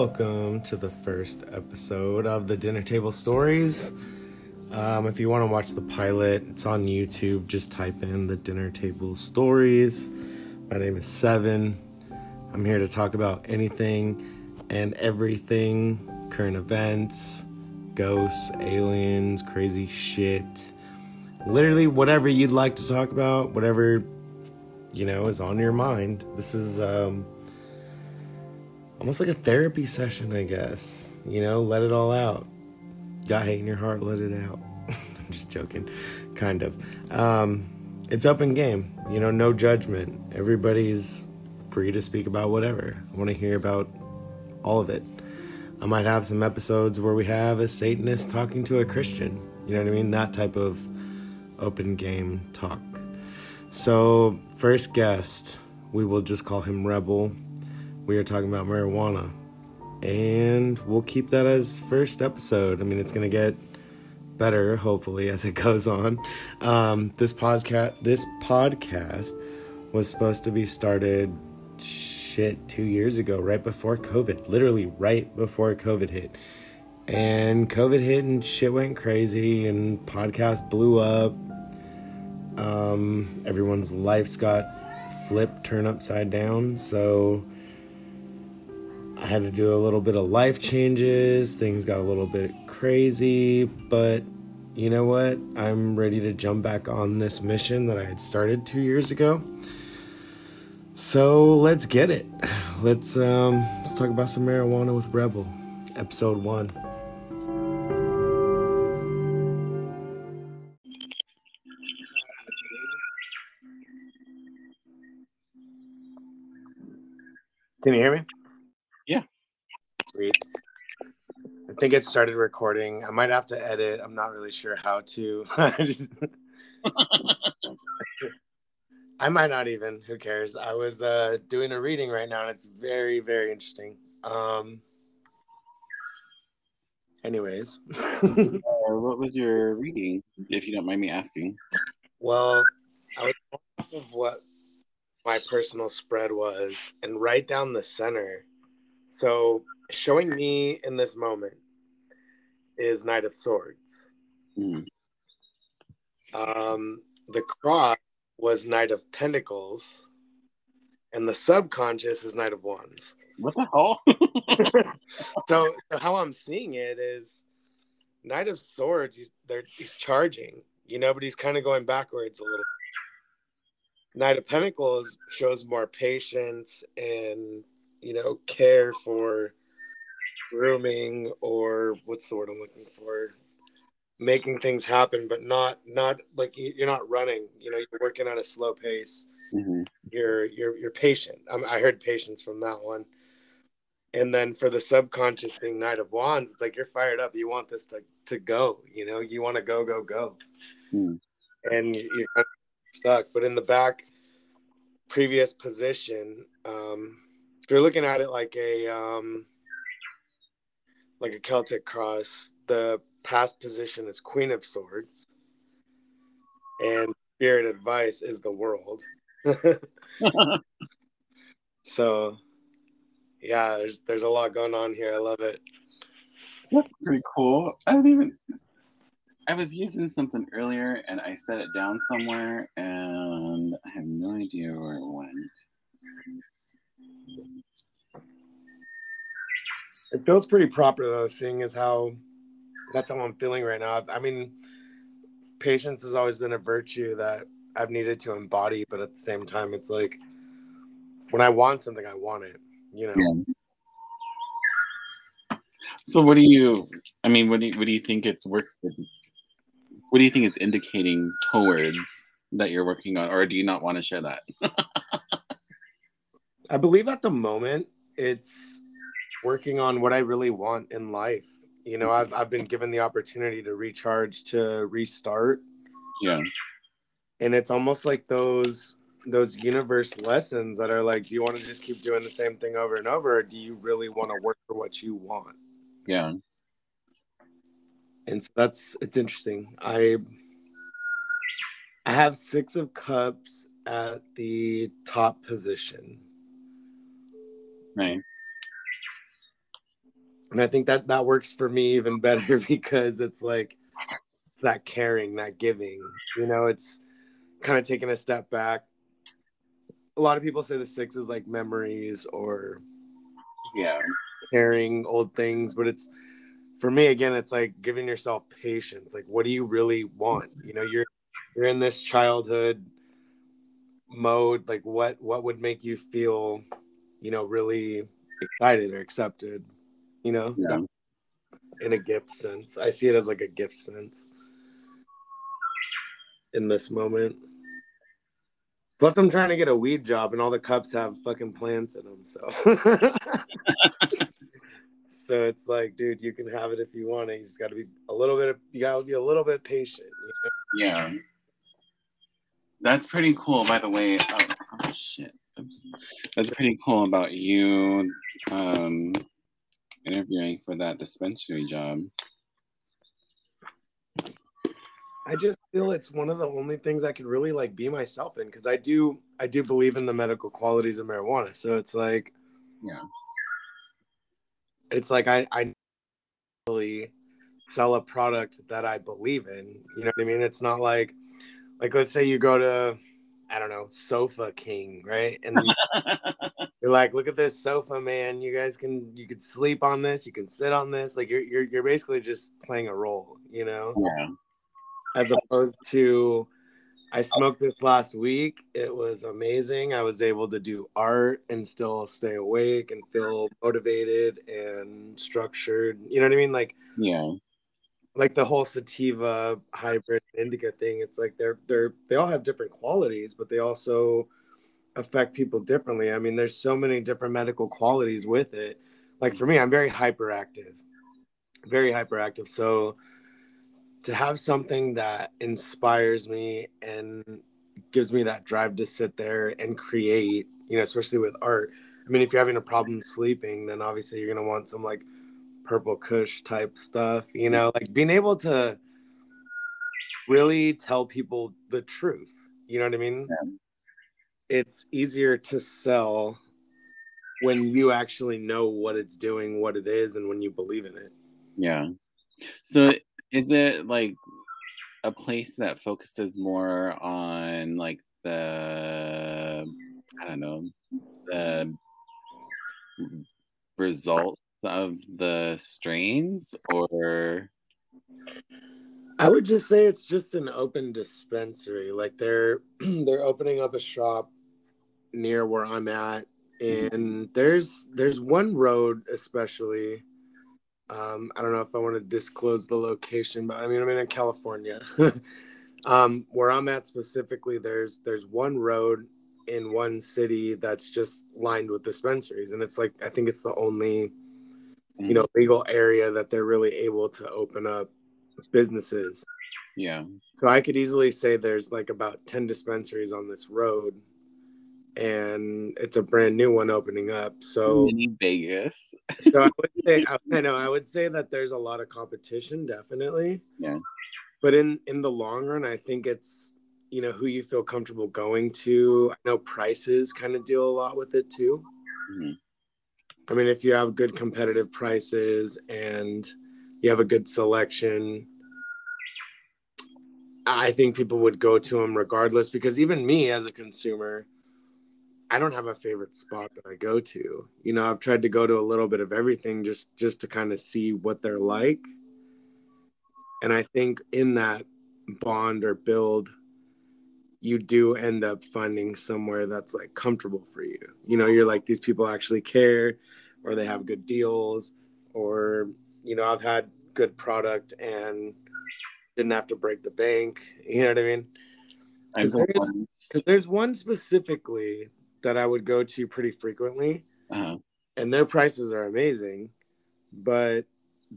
Welcome to the first episode of the Dinner Table Stories. Um, if you want to watch the pilot, it's on YouTube. Just type in the Dinner Table Stories. My name is Seven. I'm here to talk about anything and everything current events, ghosts, aliens, crazy shit. Literally, whatever you'd like to talk about, whatever you know is on your mind. This is um, almost like a therapy session, I guess. You know, let it all out. got hate in your heart, let it out. I'm just joking, kind of. Um, it's open game, you know, no judgment. Everybody's free to speak about whatever. I want to hear about all of it. I might have some episodes where we have a Satanist talking to a Christian. You know what I mean? That type of open game talk. So, first guest, we will just call him Rebel we are talking about marijuana. And we'll keep that as first episode. I mean, it's going to get better, hopefully, as it goes on. Um, this podcast, this podcast was supposed to be started shit two years ago, right before COVID, literally right before COVID hit. And COVID hit and shit went crazy, and podcast blew up. Um, everyone's lives got flipped, turned upside down. So I had to do a little bit of life changes. Things got a little bit crazy, but you know what? I'm ready to jump back on this mission that I had started two years ago. So let's get it. Let's um, let's talk about some marijuana with Rebel, episode one. Can you hear me? I think it started recording. I might have to edit. I'm not really sure how to. just... I might not even. Who cares? I was uh, doing a reading right now, and it's very, very interesting. Um, anyways, uh, what was your reading, if you don't mind me asking? Well, I was off of what my personal spread was, and right down the center. So showing me in this moment is Knight of Swords. Mm. Um, the cross was Knight of Pentacles, and the subconscious is Knight of Wands. What the hell? so, so, how I'm seeing it is Knight of Swords. He's there. He's charging, you know, but he's kind of going backwards a little. Knight of Pentacles shows more patience and you know care for grooming or what's the word I'm looking for? Making things happen, but not not like you're not running. You know, you're working at a slow pace. Mm-hmm. You're you're you're patient. I, I heard patience from that one. And then for the subconscious being Knight of Wands, it's like you're fired up. You want this to to go. You know, you want to go go go. Mm. And you're kind of stuck. But in the back previous position, um, if you're looking at it like a um, like a Celtic cross. The past position is Queen of Swords, and Spirit Advice is the world. so, yeah, there's there's a lot going on here. I love it. That's pretty cool. I didn't even. I was using something earlier and I set it down somewhere and I have no idea where it went. It feels pretty proper though, seeing as how that's how I'm feeling right now. I mean, patience has always been a virtue that I've needed to embody, but at the same time, it's like when I want something, I want it. You know. Yeah. So, what do you? I mean, what do you, what do you think it's work? What do you think it's indicating towards that you're working on, or do you not want to share that? I believe at the moment it's working on what I really want in life. You know, I've I've been given the opportunity to recharge, to restart. Yeah. And it's almost like those those universe lessons that are like, do you want to just keep doing the same thing over and over, or do you really want to work for what you want? Yeah. And so that's it's interesting. I I have six of cups at the top position. Nice. And I think that that works for me even better because it's like it's that caring, that giving. You know, it's kind of taking a step back. A lot of people say the six is like memories or Yeah. carrying old things, but it's for me again, it's like giving yourself patience. Like, what do you really want? You know, you're you're in this childhood mode. Like, what what would make you feel, you know, really excited or accepted? You know, Yeah. in a gift sense. I see it as like a gift sense in this moment. Plus, I'm trying to get a weed job, and all the cups have fucking plants in them. So, so it's like, dude, you can have it if you want it. You just got to be a little bit. You got to be a little bit patient. you know? Yeah. That's pretty cool, by the way. Oh, oh shit. Oops. That's pretty cool about you um, interviewing for that dispensary job. I just feel it's one of the only things I could really like be myself in because I do. I do believe in the medical qualities of marijuana. So it's like, Yeah. it's like I I really sell a product that I believe in. You know what I mean? It's not like like let's say you go to I don't know Sofa King, right? And you're like, look at this sofa, man. You guys can you could sleep on this, you can sit on this. Like you're you're you're basically just playing a role, you know, yeah. as opposed to I smoked this last week. It was amazing. I was able to do art and still stay awake and feel motivated and structured. You know what I mean? Like Yeah. like the whole sativa hybrid indica thing it's like they're they're they all have different qualities but they also affect people differently. I mean there's so many different medical qualities with it. Like for me i'm very hyperactive very hyperactive. So to have something that inspires me and gives me that drive to sit there and create you know especially with art i mean if you're having a problem sleeping then obviously you're going to want some like purple kush type stuff you know like being able to really tell people the truth you know what i mean? Yeah. It's easier to sell when you actually know what it's doing what it is and when you believe in it Yeah. So is it like a place that focuses more on like the I don't know the results of the strains or I would just say it's just an open dispensary. Like they're they're opening up a shop near where I'm at, and there's there's one road especially. Um, I don't know if I want to disclose the location, but I mean I'm in California. um, where I'm at specifically, there's there's one road in one city that's just lined with dispensaries, and it's like I think it's the only you know legal area that they're really able to open up businesses. yeah So I could easily say there's like about 10 dispensaries on this road and it's a brand new one opening up. So mini Vegas so I would say I know I would say that there's a lot of competition definitely. Yeah. But in in the long run I think it's you know who you feel comfortable going to. I know prices kind of deal a lot with it too. Mhm. I mean if you have good competitive prices and you have a good selection I think people would go to them regardless because even me as a consumer, I don't have a favorite spot that I go to. You know, I've tried to go to a little bit of everything just just to kind of see what they're like. And I think in that bond or build, you do end up finding somewhere that's like comfortable for you. You know, you're like these people actually care or they have good deals or you know, I've had good product and didn't have to break the bank. You know what I mean? I 'Cause there's- there's one specifically that I would go to pretty frequently, uh-huh. and their prices are amazing, but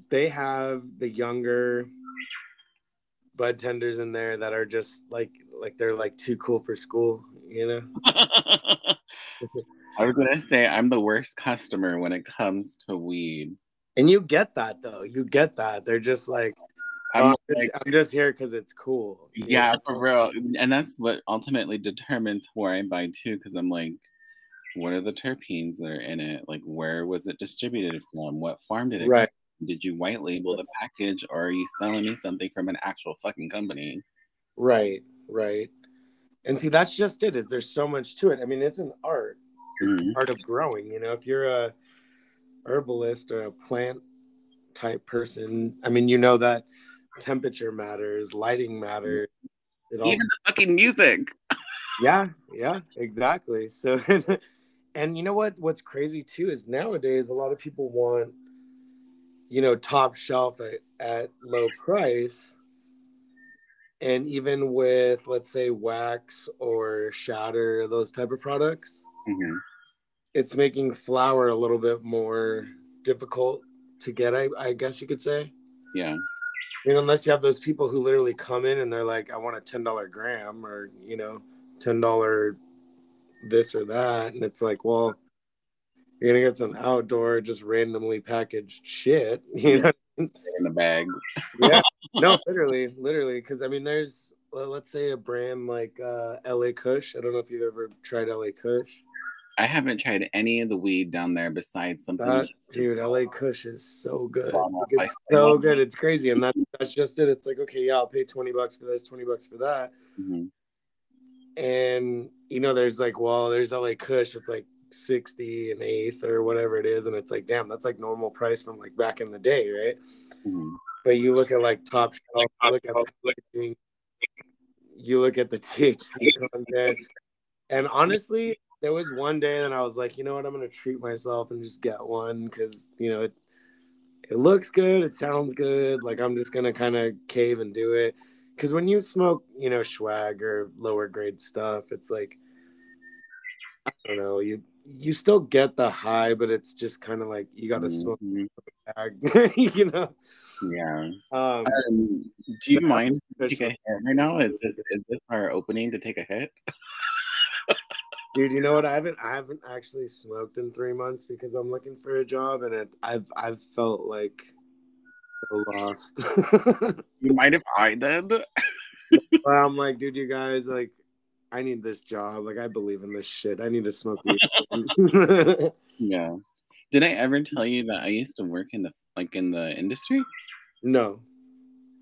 they have the younger bud tenders in there that are just like like they're like too cool for school, you know? I was gonna say I'm the worst customer when it comes to weed. And you get that though. You get that. They're just like, I'm oh, I'm, just, like, I'm just here because it's cool. yeah, for real, and that's what ultimately determines where I buy too. Because I'm like, what are the terpenes that are in it? Like, where was it distributed from? What farm did it? Right. Come? Did you white label the package, or are you selling me something from an actual fucking company? Right, right. And see, that's just it. Is there's so much to it. I mean, it's an art. It's Mhm. the art of growing. You know, if you're a herbalist or a plant type person, I mean, you know that temperature matters, lighting matters. It all Even the fucking music. Yeah, yeah, exactly. So, and you know what? What's crazy too is nowadays a lot of people want, you know, top shelf at, at low price. And even with, let's say, wax or shatter, those type of products, Mhm. it's making flower a little bit more difficult to get, I, I guess you could say. Yeah. Know, unless you have those people who literally come in and they're like, I want a ten dollar gram or you know, ten dollar this or that, and it's like, well, you're gonna get some outdoor, just randomly packaged shit. You know? In the bag. yeah. No, literally, literally, because I mean, there's well, let's say a brand like uh, LA Kush. I don't know if you've ever tried LA Kush. I haven't tried any of the weed down there besides something. That dude, LA Kush is so good. Wow, Like, I- it's so good. It's crazy, and that that's just it. It's like, okay, yeah, I'll pay twenty bucks for this, twenty bucks for that. Mhm. and you know there's like well there's la kush it's like 60 an eighth or whatever it is and it's like damn that's like normal price from like back in the day right Mhm. but you look at like top shelf you look at the packaging, you look at the thc content and honestly there was one day that i was like you know what i'm gonna treat myself and just get one because you know it it looks good it sounds good like i'm just gonna kind of cave and do it because when you smoke, you know, swag or lower grade stuff, it's like I don't know, you you still get the high, but it's just kind of like you got to smoke you know. Yeah. Um, Um, do you mind take a hit right now? Is this, is this our opening to take a hit? dude, you know what? I haven't I haven't actually smoked in three months because I'm looking for a job, and it I've I've felt like so lost. You might have I did? but I'm like, dude, you guys like. I need this job. Like, I believe in this shit. I need to smoke. Yeah. Did I ever tell you that I used to work in the like in the industry? no.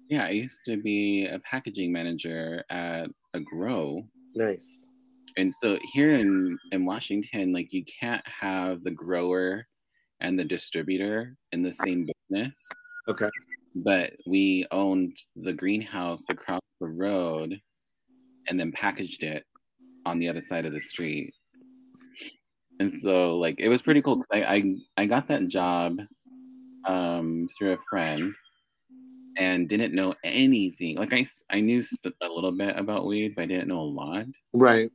Yeah, I used to be a packaging manager at a grow. Nice. And so here in in Washington, like you can't have the grower and the distributor in the same business. Okay. But we owned the greenhouse across the road and then packaged it on the other side of the street. And so like it was pretty cool. I, I I got that job um through a friend and didn't know anything. Like I, I knew a little bit about weed, but I didn't know a lot. Right.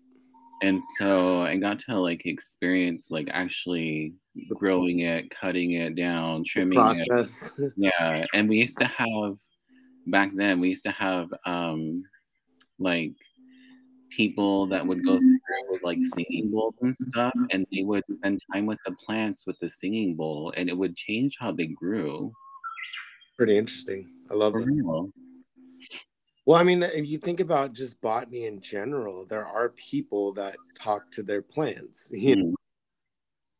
And so I got to like experience like actually growing it, cutting it down, trimming it. Process. Yeah, and we used to have back then. We used to have um like people that would go through with like singing bowls and stuff, and they would spend time with the plants with the singing bowl, and it would change how they grew. Pretty interesting. I love For it. real. Well, I mean, if you think about just botany in general, there are people that talk to their plants. You know, Mm,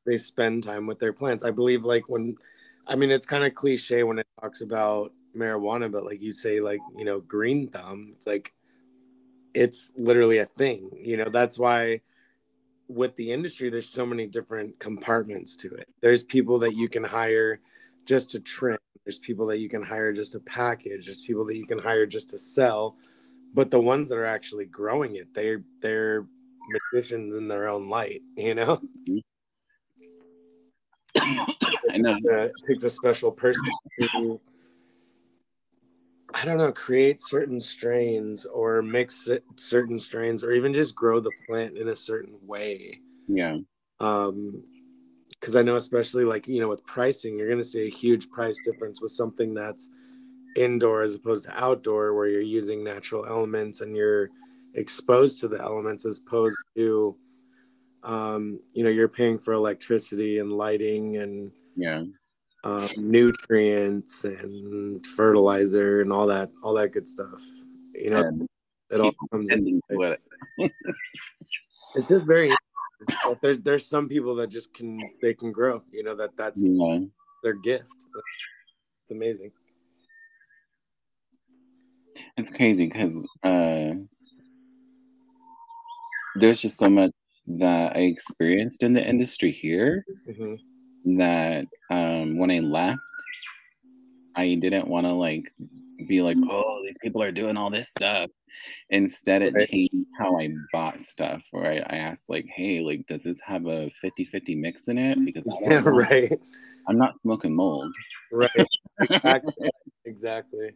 they spend time with their plants. I believe, like when, I mean, it's kind of cliche when it talks about marijuana, but like you say, like you know, green thumb. It's like, it's literally a thing. You know, that's why with the industry, there's so many different compartments to it. There's people that you can hire just to trim. There's people that you can hire just to package. There's people that you can hire just to sell. But the ones that are actually growing it, they're they're magicians in their own light. You know, I know. It takes a special person to, I don't know, create certain strains or mix it- certain strains, or even just grow the plant in a certain way. Yeah. um because i know especially like you know with pricing you're going to see a huge price difference with something that's indoor as opposed to outdoor where you're using natural elements and you're exposed to the elements as opposed to um you know you're paying for electricity and lighting and Yeah. um, nutrients and fertilizer and all that all that good stuff you know And it all comes in it. it's just very But there's there's some people that just can they can grow. You know that that's Yeah. their gift. It's amazing. It's crazy because uh, there's just so much that I experienced in the industry here Mhm. that um, when I left, I didn't want to like be like, oh, these people are doing all this stuff. Instead, it Right. changed how I bought stuff. Where I, I asked, like, hey, like, does this have a 50 50 mix in it? Mm-hmm. Because I don't yeah, right. I'm not smoking mold. right, exactly, exactly.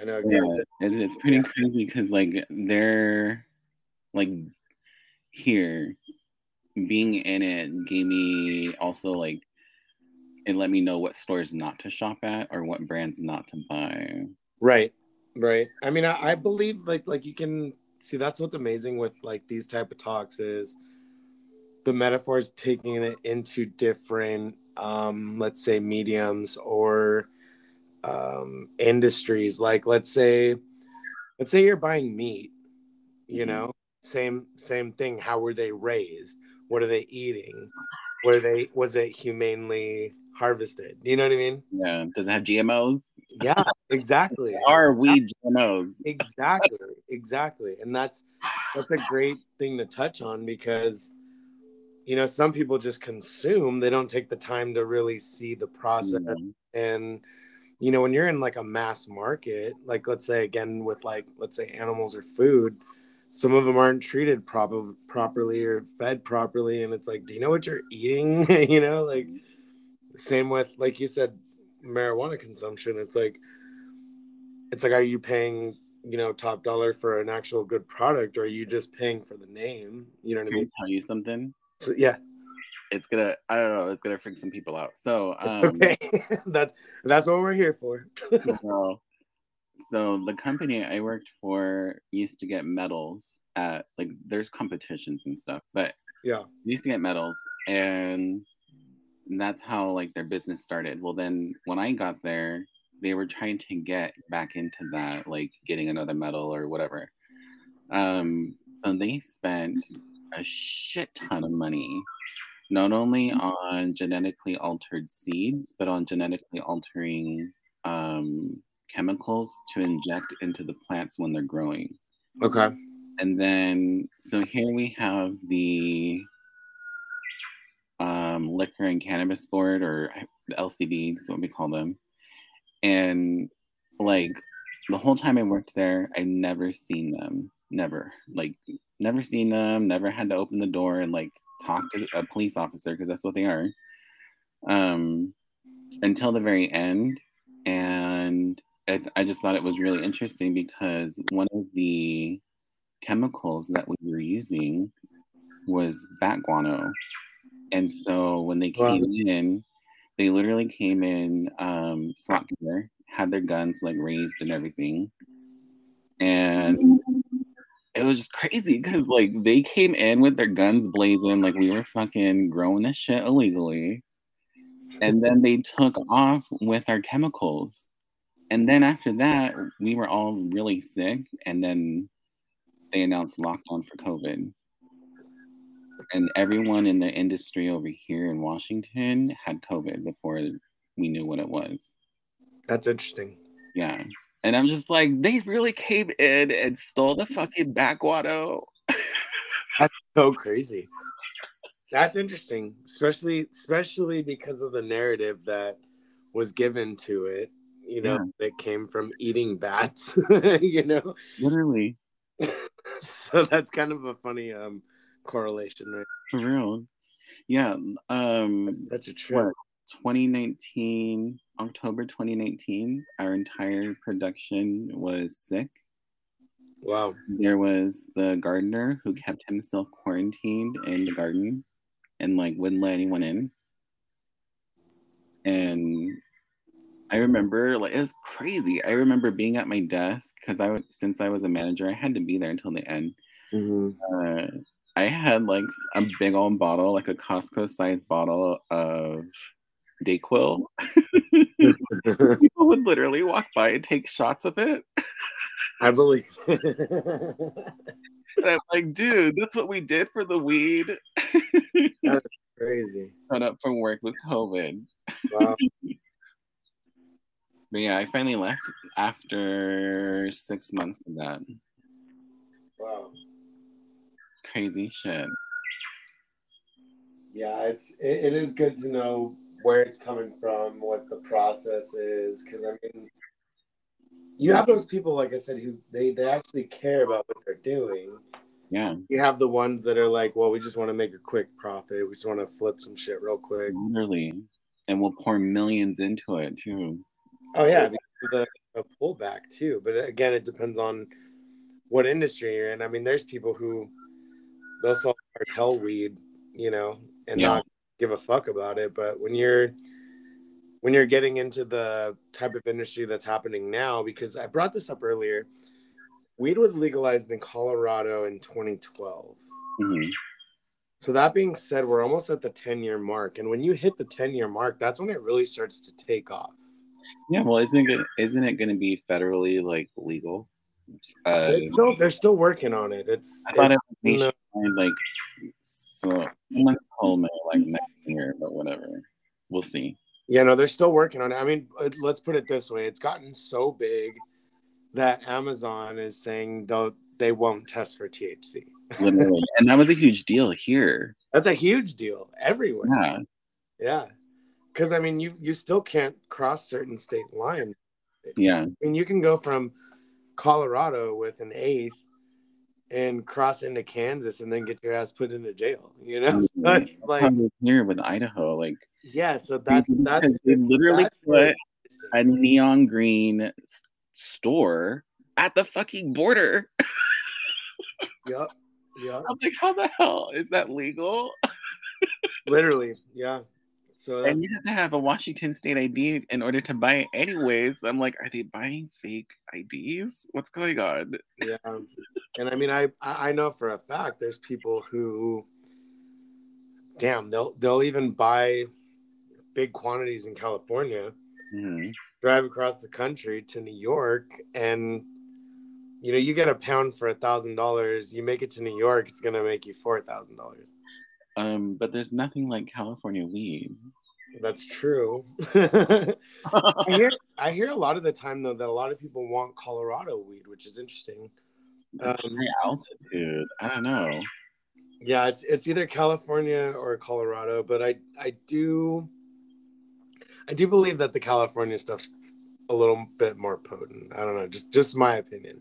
I know Yeah, exactly. it, it's pretty crazy because like they're like here being in it gave me also like it let me know what stores not to shop at or what brands not to buy. Right, right. I mean, I, I believe like like you can see that's what's amazing with like these type of talks is the metaphors taking it into different um let's say mediums or um industries. Like let's say let's say you're buying meat you Mhm. know same same thing. How were they raised? What are they eating? Were they was it humanely harvested? Do you know what i mean? Yeah, does it have GMOs? Yeah exactly. Are we GMOs? exactly exactly. And that's that's a great thing to touch on because you know some people just consume they don't take the time to really see the process. Mhm. and you know when you're in like a mass market like let's say again with like let's say animals or food some of them aren't treated proper properly or fed properly. And it's like do you know what you're eating? You know like same with like you said marijuana consumption it's like it's like are you paying you know top dollar for an actual good product or are you just paying for the name? You know what i Can I mean? tell you something? so yeah. It's gonna I don't know, it's gonna freak some people out. So um okay. That's that's what we're here for. So, so the company I worked for used to get medals at like there's competitions and stuff, but yeah. used to get medals and that's how like their business started. Well then when I got there, they were trying to get back into that, like getting another medal or whatever. Um so they spent a shit ton of money not only on genetically altered seeds, but on genetically altering um, chemicals to inject into the plants when they're growing. okay And then, so here we have the um, Liquor and Cannabis Board, or LCB, is what we call them. And like the whole time I worked there, I've never seen them. Never. Like, never seen them, never had to open the door and like talk to a police officer because that's what they are. Um, until the very end. And I, I just thought it was really interesting because one of the chemicals that we were using was bat guano. And so when they Wow. came in, they literally came in um, SWAT gear, had their guns like raised and everything. And it was just crazy because like they came in with their guns blazing, like we were fucking growing this shit illegally. And then they took off with our chemicals. And then after that, we were all really sick. And then they announced lockdown for COVID. And everyone in the industry over here in Washington had COVID before we knew what it was. that's interesting Yeah. And I'm just like, they really came in and stole the fucking backwater. That's so crazy that's interesting especially especially because of the narrative that was given to it you know it came from eating bats you know Literally, so that's kind of a funny um correlation right for real. Yeah. Um such a trip what 2019 October 2019, our entire production was sick. wow There was the gardener who kept himself quarantined in the garden and like wouldn't let anyone in. And I remember like it was crazy. I remember being at my desk because I since I was a manager, I had to be there until the end. Mhm. Uh, I had like a big old bottle, like a Costco sized bottle of Dayquil. People would literally walk by and take shots of it. i believe And I'm like, dude, that's what we did for the weed. That's crazy. Cut up from work with COVID. Wow. But yeah, I finally left after six months of that. Wow. Crazy shit. Yeah, it's it, it is good to know where it's coming from, what the process is, because I mean, you have those people, like I said, who they they actually care about what they're doing. Yeah, You have the ones that are like, well, we just want to make a quick profit. We just want to flip some shit real quick. literally. And we'll pour millions into it too. Oh yeah, because of the, the pullback too. But again, it depends on what industry you're in. I mean, there's people who they'll sell cartel weed, you know, and Yeah. not give a fuck about it. But when you're when you're getting into the type of industry that's happening now, because I brought this up earlier, weed was legalized in Colorado in 2012. Mhm. So that being said, we're almost at the 10 year mark, and when you hit the 10 year mark, that's when it really starts to take off. Yeah, well, isn't it isn't it going to be federally like legal? Uh, It's still they're still working on it. It's I thought it- it was no. like so. Someone told me like next year, but whatever. We'll see. Yeah, no, they're still working on it. I mean, uh, let's put it this way: it's gotten so big that Amazon is saying they'll they won't test for THC. Literally, and that was a huge deal here. That's a huge deal everywhere. Yeah, Yeah, because I mean, you you still can't cross certain state lines. yeah, I mean, you can go from Colorado with an eighth and cross into Kansas and then get your ass put into jail. You know, so it's like here with Idaho, like yeah. So that's that's they literally that's put a neon green store at the fucking border. Yep. Yeah. I'm like, how the hell is that legal? Literally. Yeah. So that, And you have to have a Washington State ID in order to buy it, anyways. I'm like, are they buying fake IDs? What's going on? yeah. And I mean, I I know for a fact there's people who, damn, they'll they'll even buy big quantities in California, Mhm. drive across the country to New York, and you know you get a pound for a thousand dollars. You make it to New York, it's gonna make you four thousand dollars. Um, but there's nothing like California weed. That's true. I hear I hear a lot of the time though that a lot of people want Colorado weed, which is interesting. Um, high altitude. I don't know. Yeah, it's it's either California or Colorado, but I I do I do believe that the California stuff's a little bit more potent. I don't know, just just my opinion.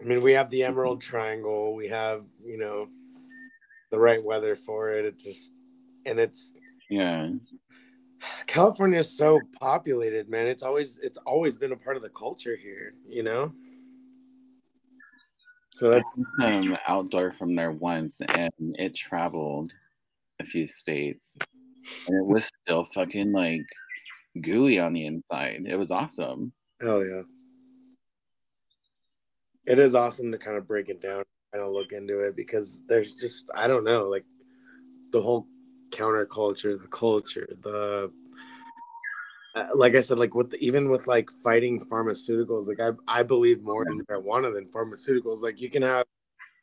I mean, we have the Emerald Triangle, we have, you know, the right weather for it. It just and it's Yeah. California is so populated, man. It's always it's always been a part of the culture here, you know. So that's some outdoor from there once and it traveled a few states. And it was still fucking like gooey on the inside. It was awesome. hell yeah. It is awesome to kind of break it down, kind of look into it because there's just I don't know, like the whole counterculture, the culture, the uh, like I said, like with the, even with like fighting pharmaceuticals, like I I believe more in marijuana than pharmaceuticals. Like you can have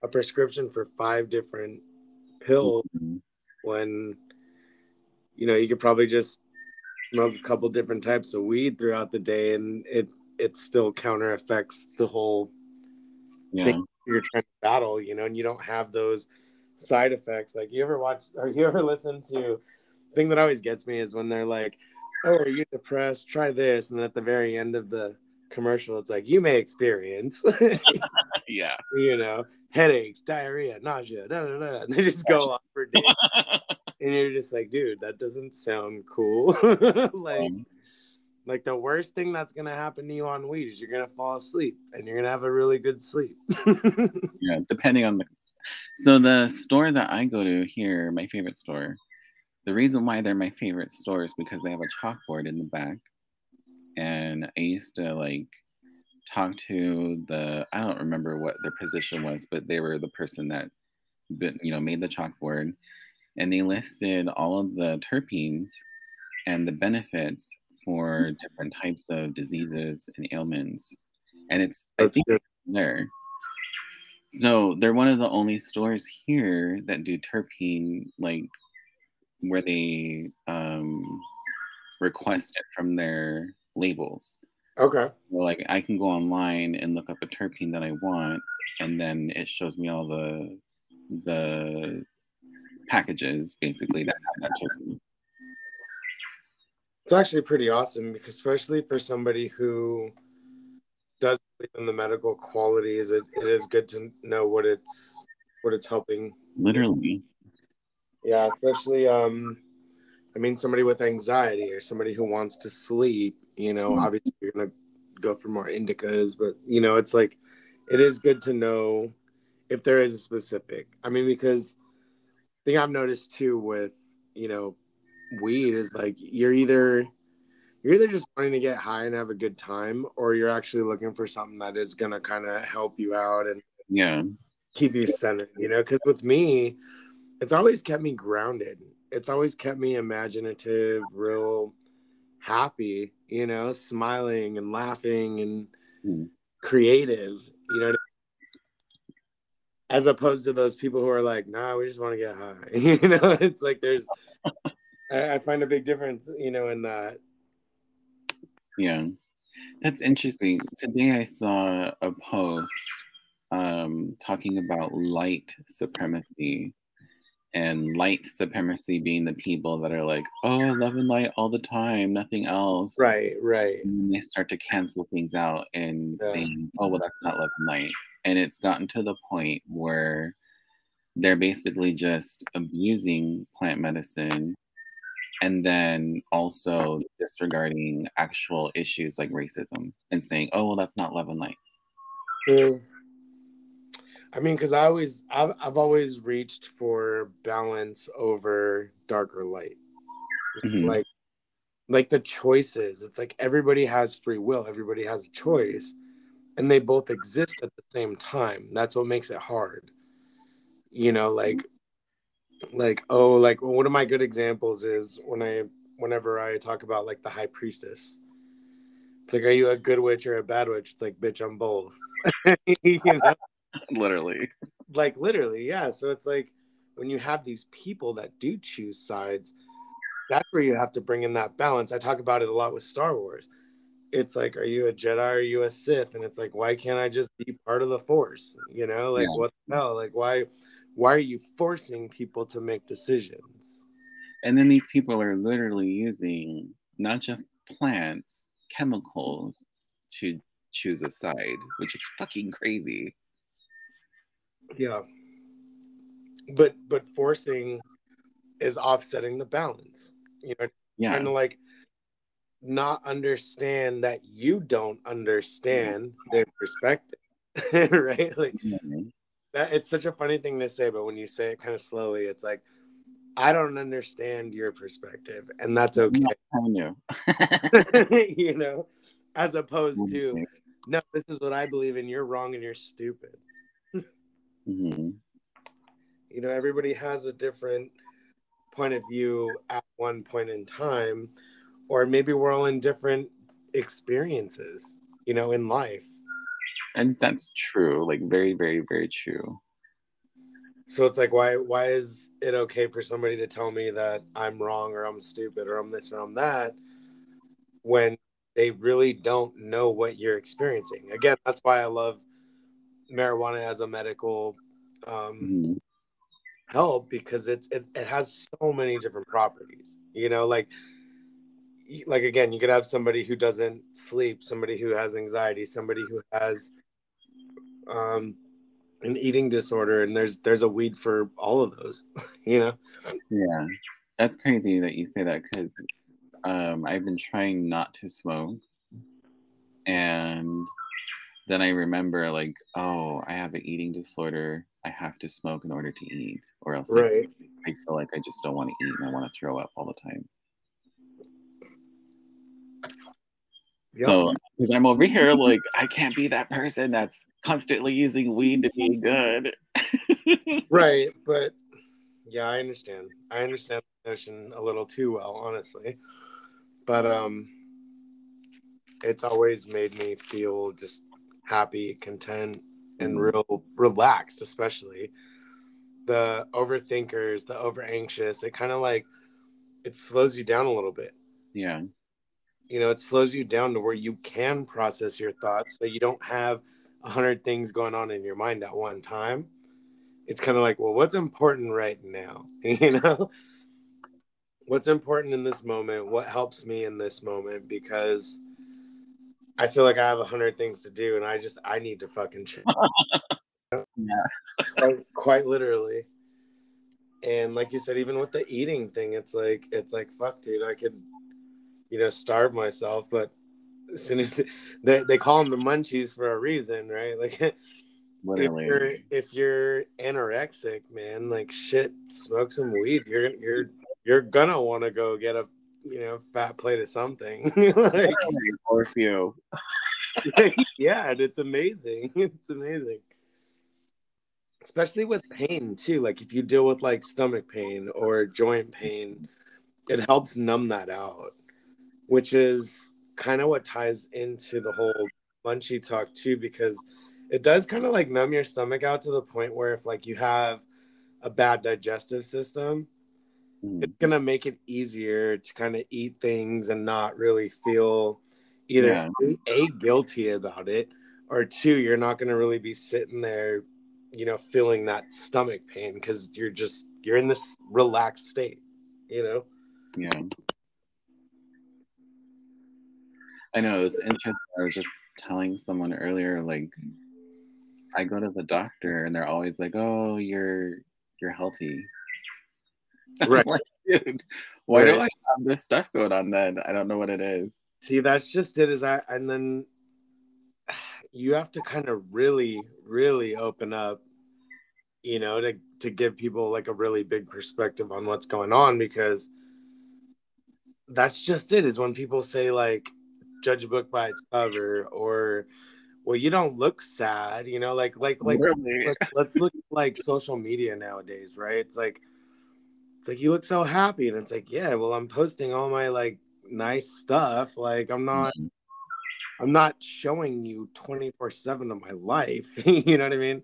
a prescription for five different pills Mhm. when you know you could probably just smoke a couple different types of weed throughout the day and it it still counter affects the whole Yeah. You're trying to battle you know and you don't have those side effects like you ever watch or you ever listen to thing that always gets me is when they're like oh are you depressed try this and then at the very end of the commercial it's like you may experience Yeah. you know headaches diarrhea nausea da, da, da. and they just go on for days and you're just like, dude, that doesn't sound cool. like, Um, like the worst thing that's gonna happen to you on weed is you're gonna fall asleep and you're gonna have a really good sleep. yeah, depending on the. So the store that I go to here, my favorite store, the reason why they're my favorite store is because they have a chalkboard in the back, and I used to like talk to the I don't remember what their position was, but they were the person that, you know, made the chalkboard, and they listed all of the terpenes and the benefits for different types of diseases and ailments, and it's I think good. there. So they're one of the only stores here that do terpene, like where they um, request it from their labels. Okay. Well, like I can go online and look up a terpene that I want, and then it shows me all the the packages basically that have that terpene. It's actually pretty awesome because especially for somebody who does believe in the medical qualities, it, it is good to know what it's what it's helping. Literally. Yeah, especially um I mean somebody with anxiety or somebody who wants to sleep, you know, Mhm. obviously you're gonna go for more indicas, but you know, it's like it is good to know if there is a specific. I mean, because the thing I've noticed too with, you know, weed is like you're either you're either just wanting to get high and have a good time or you're actually looking for something that is going to kind of help you out and Yeah. keep you centered you know? Because with me it's always kept me grounded. It's always kept me imaginative real happy you know? Smiling and laughing and Mm. creative you know? As opposed to those people who are like nah we just want to get high. You know? It's like there's I, I find a big difference you know in that Yeah. That's interesting. Today I saw a post um, talking about light supremacy and light supremacy being the people that are like, oh, love and light all the time, nothing else. right right And they start to cancel things out and Yeah. saying, oh, well, that's not love and light. And it's gotten to the point where they're basically just abusing plant medicine and then also disregarding actual issues like racism and saying, oh, well, that's not love and light. Mm. I mean, because I always, I've, I've always reached for balance over darker light. Mhm. Like, like the choices. It's like everybody has free will. Everybody has a choice, and they both exist at the same time. That's what makes it hard. You know, like, like oh, like one of my good examples is when I, whenever I talk about like the high priestess. It's like, are you a good witch or a bad witch? It's like, bitch, I'm both. you know? Literally. like literally yeah so it's like when you have these people that do choose sides that's where you have to bring in that balance i talk about it a lot with star wars it's like are you a jedi or are you a sith and it's like why can't i just be part of the force you know like Yeah. what the hell like why why are you forcing people to make decisions And then these people are literally using not just plants, chemicals to choose a side, which is fucking crazy. yeah but but forcing is offsetting the balance you know Yeah. trying to like not understand that you don't understand their perspective right like Mhm. That it's such a funny thing to say but when you say it kind of slowly it's like i don't understand your perspective and that's okay knew. you know as opposed to no this is what i believe in you're wrong and you're stupid Mhm. you know everybody has a different point of view at one point in time or maybe we're all in different experiences you know in life And that's true. Like very, very, very true. so it's like why why is it okay for somebody to tell me that i'm wrong or i'm stupid or i'm this or i'm that when they really don't know what you're experiencing again that's why i love marijuana as a medical um, Mhm. help because it's it, it has so many different properties you know like like again you could have somebody who doesn't sleep somebody who has anxiety somebody who has um an eating disorder and there's there's a weed for all of those you know Yeah. That's crazy that you say that because um, I've been trying not to smoke. And then I remember, like, oh, I have an eating disorder. I have to smoke in order to eat, or else I- right I feel like I just don't want to eat and I want to throw up all the time. yeah. So, because I'm over here, like, I can't be that person that's constantly using weed to be good. right but yeah i understand i understand the notion a little too well honestly but um it's always made me feel just happy content and Mhm. real relaxed, especially the overthinkers, the over anxious. It kind of like it slows you down a little bit. Yeah. You know, it slows you down to where you can process your thoughts, so you don't have hundred things going on in your mind at one time. It's kind of like, well, what's important right now? You know, what's important in this moment? What helps me in this moment? Because I feel like I have a hundred things to do, and I just I need to fucking chill. Yeah. quite, quite literally. And like you said, even with the eating thing, it's like it's like fuck, dude. I could, you know, starve myself, but as soon as they they call them the munchies for a reason, right? Like if you're if you're anorexic, man, like shit, smoke some weed. You're you're you're gonna want to go get a you know fat plate of something. like, Or a few. yeah, and it's amazing. It's amazing. Especially with pain too. Like if you deal with like stomach pain or joint pain, it helps numb that out, which is kind of what ties into the whole munchie talk too, because it does kind of like numb your stomach out to the point where if like you have a bad digestive system, Mhm. it's gonna make it easier to kind of eat things and not really feel either Yeah. a guilty about it or two you're not gonna really be sitting there you know feeling that stomach pain because you're just you're in this relaxed state you know Yeah. I know it was interesting. I was just telling someone earlier, like I go to the doctor and they're always like, "Oh, you're you're healthy." Right. like, Dude, why do I have this stuff going on then? I don't know what it is. see that's just it is i and then you have to kind of really really open up you know to to give people like a really big perspective on what's going on because that's just it is when people say like judge a book by its cover or well you don't look sad you know like like like Literally. let's, let's look like social media nowadays right? It's like it's like you look so happy and it's like yeah well i'm posting all my like nice stuff like i'm not mm-hmm. i'm not showing you 24 7 of my life you know what i mean?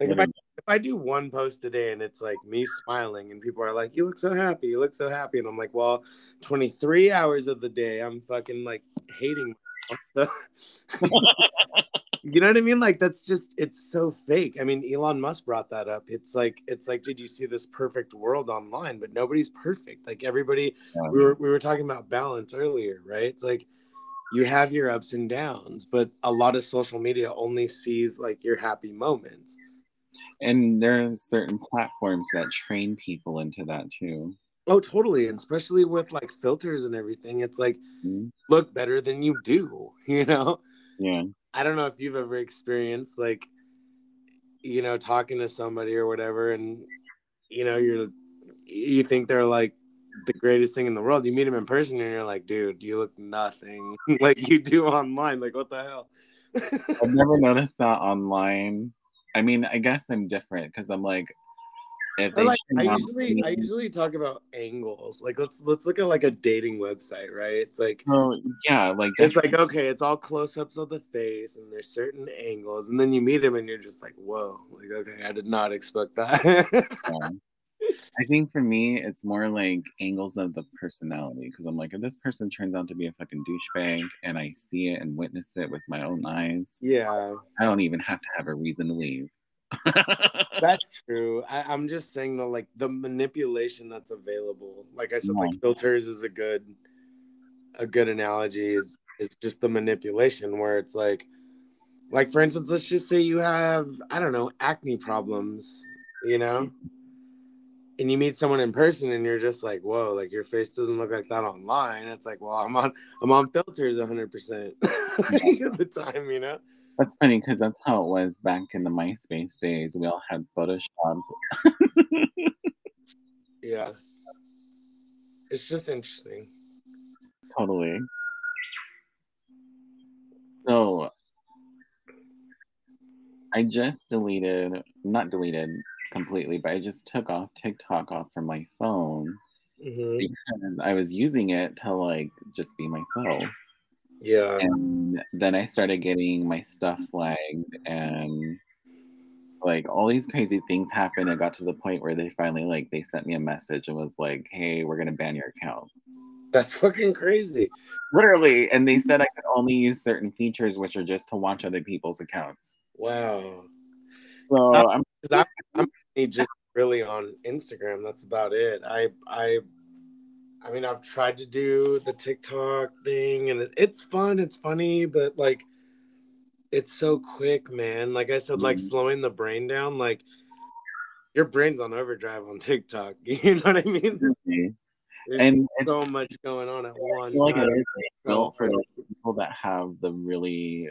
Like if I, if I do one post a day and it's like me smiling and people are like you look so happy you look so happy and i'm like well 23 hours of the day i'm fucking like hating you know what I mean? Like that's just it's so fake. I mean, Elon Musk brought that up. It's like it's like, did you see this perfect world online? But nobody's perfect. Like everybody, Yeah. we were we were talking about balance earlier, right? It's like you have your ups and downs, but a lot of social media only sees like your happy moments. And there are certain platforms that train people into that too. Oh, totally. And especially with like filters and everything, it's like Mhm. look better than you do, you know? Yeah. I don't know if you've ever experienced like, you know, talking to somebody or whatever, and you know, you're you think they're like the greatest thing in the world. You meet them in person, and you're like, dude, you look nothing like you do online. Like, what the hell? I've never noticed that online. I mean, I guess I'm different because I'm like, if I like I usually me- I usually talk about angles. Like let's let's look at like a dating website, right? It's like Oh, yeah, like it's like okay, it's all close-ups of the face and there's certain angles, and then you meet him and you're just like, whoa, like okay, I did not expect that. Yeah. I think for me, it's more like angles of the personality because I'm like, if this person turns out to be a fucking douchebag and I see it and witness it with my own eyes, yeah, I don't even have to have a reason to leave. that's true. I, I'm just saying though, like the manipulation that's available. Like I said, Yeah. like filters is a good a good analogy. Is is just the manipulation where it's like, like for instance, let's just say you have I don't know acne problems, you know. And you meet someone in person, and you're just like, "Whoa! Like your face doesn't look like that online." It's like, "Well, I'm on, I'm on filters 100 percent of the time," you know. That's funny because that's how it was back in the MySpace days. We all had Photoshop. Yeah. It's just interesting. Totally. So I just deleted, not deleted completely, but I just took off TikTok off from my phone hmm because I was using it to like just be myself. Yeah. And then I started getting my stuff flagged and like all these crazy things happened. It got to the point where they finally like they sent me a message and was like, "Hey, we're gonna ban your account." That's fucking crazy. Literally, and they said I could only use certain features, which are just to watch other people's accounts. Wow. So Uh, I'm, I'm, I'm just really on Instagram. That's about it. I I I mean I've tried to do the TikTok thing and it's fun, it's funny, but like it's so quick, man. Like I said, like Mhm. slowing the brain down, like your brain's on overdrive on TikTok. You know what I mean? There's and so much going on at once. like it built for people that have the really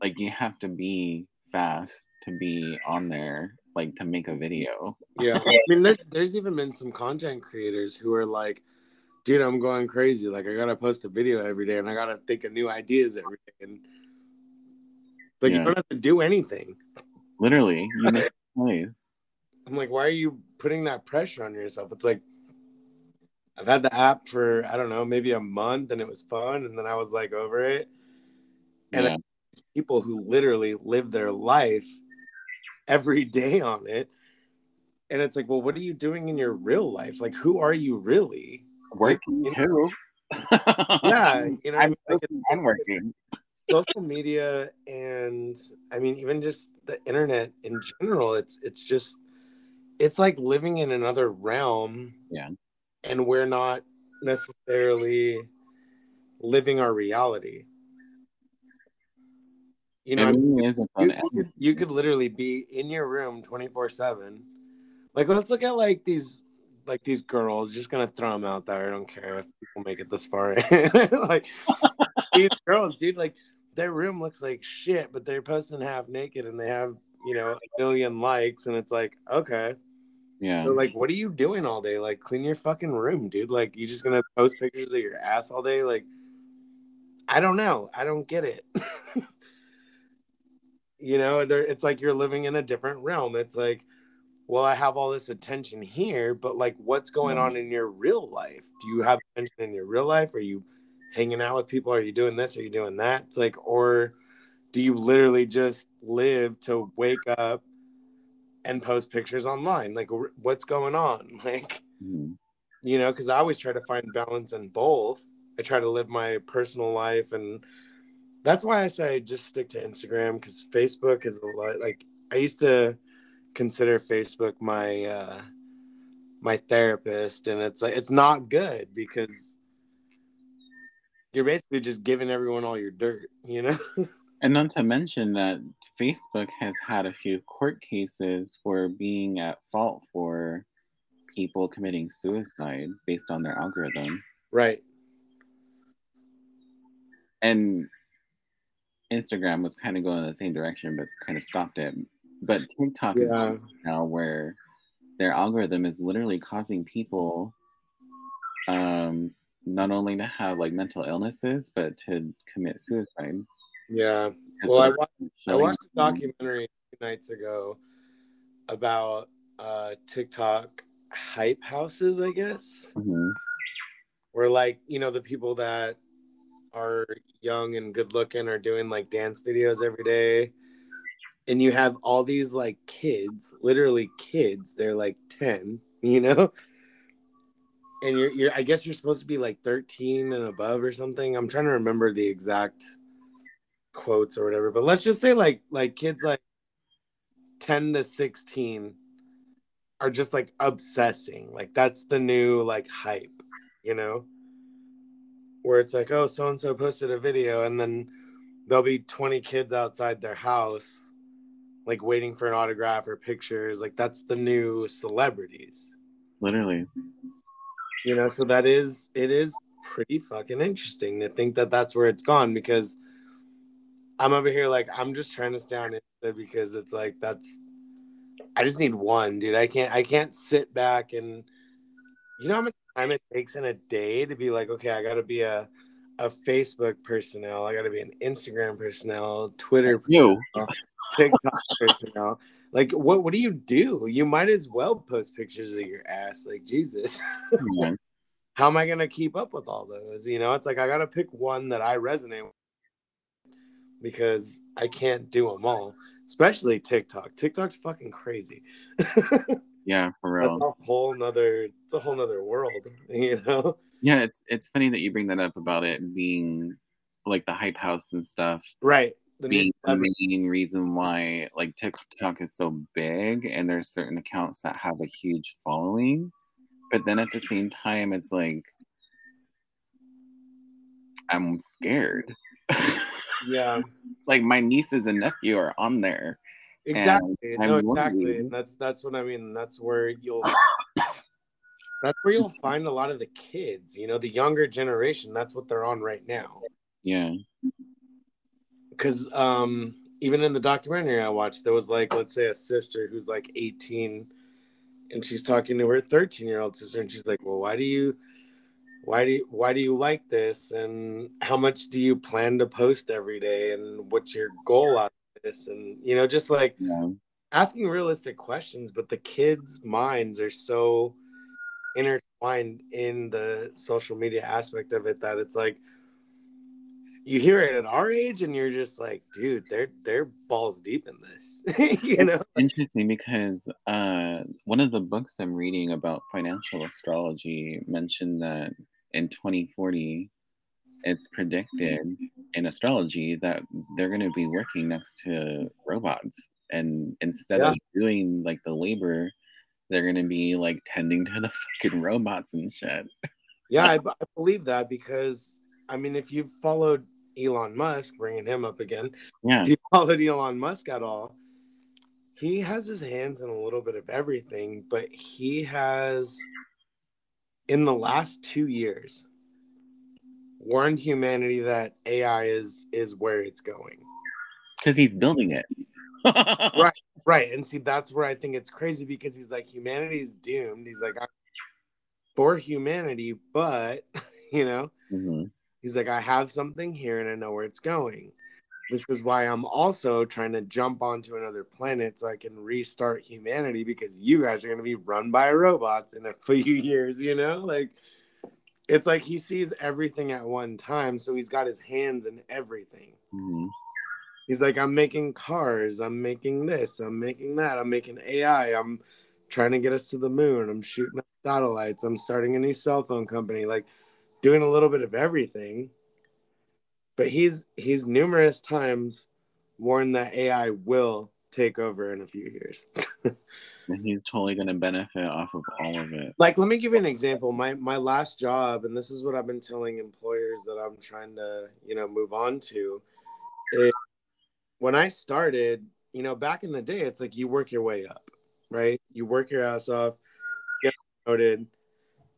like you have to be fast to be on there, like to make a video. Yeah, I mean, there, there's even been some content creators who are like, "Dude, I'm going crazy. Like, I gotta post a video every day, and I gotta think of new ideas every day." And like, you don't have to do anything. Literally, you make noise. I'm like, why are you putting that pressure on yourself? It's like, I've had the app for I don't know, maybe a month, and it was fun, and then I was like over it. And Yeah. people who literally live their life every day on it. And it's like, well, what are you doing in your real life? Like, who are you really? Working Like, too. Yeah, you know, I'm? Like, so it's- fun working. social media and I mean even just the internet in general, it's it's just it's like living in another realm. Yeah. And we're not necessarily living our reality. You know, it really is a fun you, you could literally be in your room 24 7 like let's look at like these like these girls just gonna throw them out there. I don't care if people make it this far like these girls dude like their room looks like shit but they're posting half naked and they have you know a million likes and it's like okay. Yeah. so like what are you doing all day? Like clean your fucking room dude. Like you just gonna post pictures of your ass all day? Like i don't know. I don't get it you know it's like you're living in a different realm. It's like well i have all this attention here but like what's going Yeah. on in your real life? Do you have attention in your real life? Are you hanging out with people? Are you doing this? Are you doing that? It's like or do you literally just live to wake up and post pictures online? Like what's going on? Like Mhm. you know because i always try to find balance in both. I try to live my personal life and that's why i say I just stick to instagram because facebook is a lot like i used to consider facebook my uh my therapist and it's like it's not good because you're basically just giving everyone all your dirt you know And not to mention that Facebook has had a few court cases for being at fault for people committing suicide based on their algorithm. right And Instagram was kind of going in the same direction, but kind of stopped it. But TikTok is now where their algorithm is literally causing people um, not only to have like mental illnesses, but to commit suicide. yeah well i they're I watched a documentary nights ago about uh TikTok hype houses, I guess, Mhm. where like, you know, the people that are young and good looking are doing like dance videos every day. And you have all these like kids, literally kids, they're like 10, you know? And you're you're I guess you're supposed to be like 13 and above or something. I'm trying to remember the exact quotes or whatever, but let's just say like like kids like 10 to 16 are just like obsessing. Like that's the new like hype, you know? Where it's like, oh, so and so posted a video, and then there'll be 20 kids outside their house, like waiting for an autograph or pictures. Like that's the new celebrities, Literally. you know? So that is, it is pretty fucking interesting to think that that's where it's gone because I'm over here like, I'm just trying to stay on it because it's like, that's, I just need one, dude. I can't I can't sit back and you know how much time it takes in a day to be like, okay, I gotta be a a Facebook personnel, I gotta be an Instagram personnel, Twitter, You. TikTok personnel. Like what what do you do? You might as well post pictures of your ass. Like Jesus. How am I gonna keep up with all those? You know, it's like I gotta pick one that I resonate with because I can't do them all. Especially TikTok. TikTok's fucking crazy. yeah, for real. That's a whole nother it's a whole nother world, you know? Yeah, it's it's funny that you bring that up about it being like the hype house and stuff. Right. The being the main reason why like TikTok is so big and there's certain accounts that have a huge following. But then at the same time it's like I'm scared. Yeah. like my nieces and nephew are on there. Exactly. No, exactly. And that's that's what I mean. That's where you'll that's where you'll find a lot of the kids, you know, the younger generation. That's what they're on right now. Yeah. Because um, even in the documentary I watched, there was like, let's say, a sister who's like 18 and she's talking to her 13 year old sister, and she's like, Well, why do you why do you, why do you like this and how much do you plan to post every day and what's your goal out this and you know just like yeah. asking realistic questions but the kids minds are so intertwined in the social media aspect of it that it's like you hear it at our age and you're just like dude they're they're balls deep in this you know interesting because uh one of the books i'm reading about financial astrology mentioned that in 2040 it's mm-hmm. predicted in astrology that they're going to be working next to robots and instead yeah. of doing like the labor they're going to be like tending to the fucking robots and shit. Yeah I, I believe that because i mean if you've followed elon musk bringing him up again yeah. if you followed elon musk at all he has his hands in a little bit of everything but he has in the last two years warned humanity that AI is is where it's going. Because he's building it. right, right. And see, that's where I think it's crazy because he's like, humanity's doomed. He's like, for humanity, but you know, mm-hmm. he's like, I have something here and I know where it's going. This is why I'm also trying to jump onto another planet so I can restart humanity because you guys are going to be run by robots in a few years, you know? Like, it's like he sees everything at one time. So he's got his hands in everything. Mm-hmm. He's like, I'm making cars, I'm making this, I'm making that, I'm making AI, I'm trying to get us to the moon, I'm shooting satellites, I'm starting a new cell phone company, like doing a little bit of everything but he's he's numerous times warned that AI will take over in a few years. and he's totally going to benefit off of all of it. Like, let me give you an example. My my last job, and this is what I've been telling employers that I'm trying to, you know, move on to. Is when I started, you know, back in the day, it's like you work your way up, right? You work your ass off, get promoted,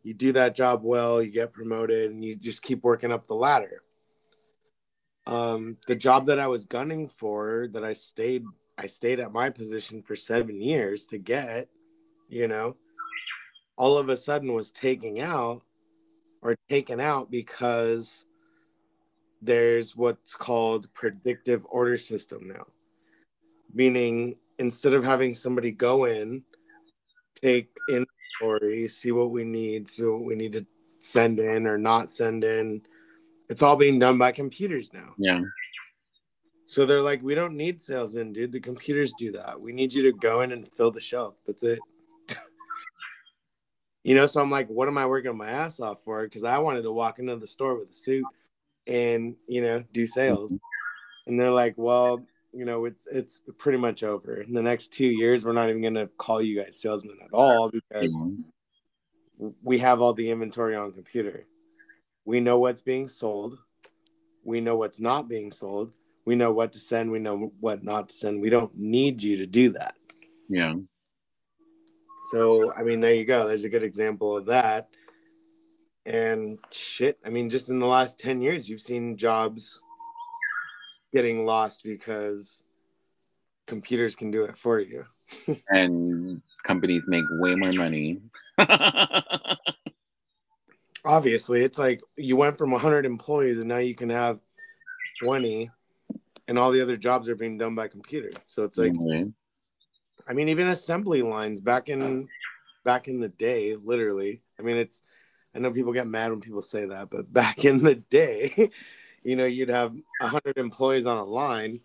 you do that job well, you get promoted, and you just keep working up the ladder um, the job that I was gunning for, that I stayed, I stayed at my position for seven years to get, you know, all of a sudden was taking out or taken out because there's what's called predictive order system now, meaning instead of having somebody go in, take inventory, see what we need, see what we need to send in or not send in it's all being done by computers now. Yeah. So they're like, we don't need salesmen, dude. The computers do that. We need you to go in and fill the shelf. That's it. you know, so I'm like, what am I working my ass off for? Because I wanted to walk into the store with a suit and you know do sales. And they're like, well, you know, it's it's pretty much over. In the next two years, we're not even gonna call you guys salesmen at all because we have all the inventory on computer. We know what's being sold. We know what's not being sold. We know what to send. We know what not to send. We don't need you to do that. Yeah. So, I mean, there you go. There's a good example of that. And shit, I mean, just in the last 10 years, you've seen jobs getting lost because computers can do it for you. and companies make way more money. obviously it's like you went from 100 employees and now you can have 20 and all the other jobs are being done by computer so it's like mm-hmm. i mean even assembly lines back in back in the day literally i mean it's I know people get mad when people say that, but back in the day, you know, you'd have a hundred employees on a line,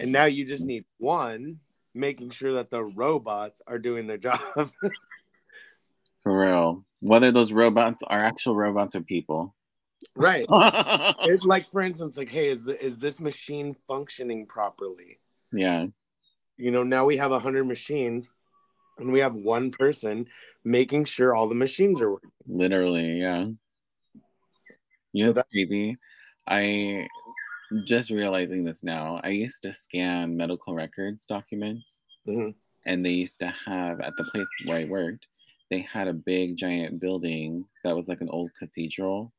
and now you just need one making sure that the robots are doing their job. For real. Whether those robots are actual robots or people. Right. It's like for instance, like, hey, is the, is this machine functioning properly? yeah. You know, now we have a hundred machines, and we have one person making sure all the machines are working. Literally, yeah. You know, that- that's crazy. I just realizing this now. I used to scan medical records documents, Mhm. and they used to have at the place where I worked, they had a big giant building that was like an old cathedral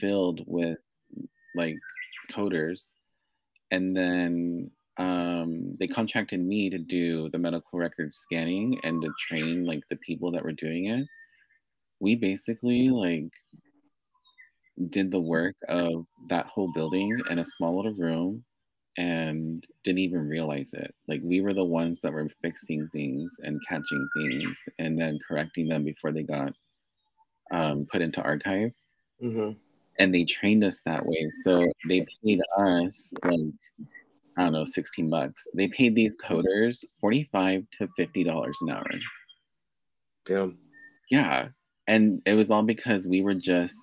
filled with like coders. And then um, they contracted me to do the medical record scanning and to train like the people that were doing it. We basically like did the work of that whole building in a small little room and didn't even realize it. Like we were the ones that were fixing things and catching things and then correcting them before they got um, put into archive. Mhm. And they trained us that way. So they paid us like I don't know, 16 bucks. They paid these coders 45 to 50 dollars an hour. Damn. Yeah. And it was all because we were just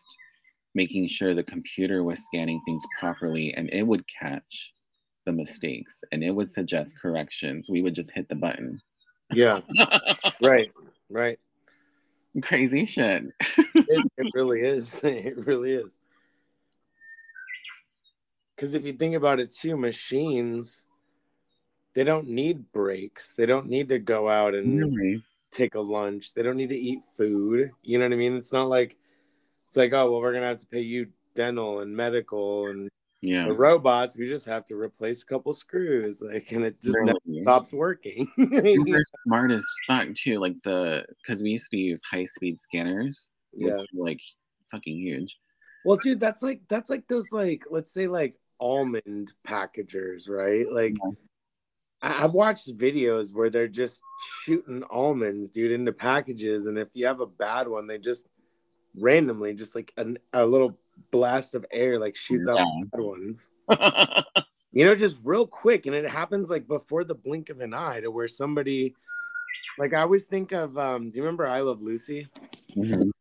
making sure the computer was scanning things properly and it would catch the mistakes and it would suggest corrections. We would just hit the button. Yeah. Right. Right. Crazy shit. It, it really is. It really is. Because if you think about it too, machines, they don't need breaks. They don't need to go out and take a lunch. They don't need to eat food. You know what I mean? It's not like it's like, oh well, we're gonna have to pay you dental and medical and Yeah. the robots. We just have to replace a couple screws, like, and it just never stops working. Were smart as fuck too. Like the because we used to use high speed scanners, which yeah. were like fucking huge. Well, dude, that's like that's like those like let's say like almond packagers, right? Like Yeah. I- I've watched videos where they're just shooting almonds, dude, into packages, and if you have a bad one, they just randomly just like an, a little blast of air like shoots out Yeah. the bad ones. You know, just real quick, and it happens like before the blink of an eye to where somebody like I always think of um do you remember I Love Lucy? Mhm.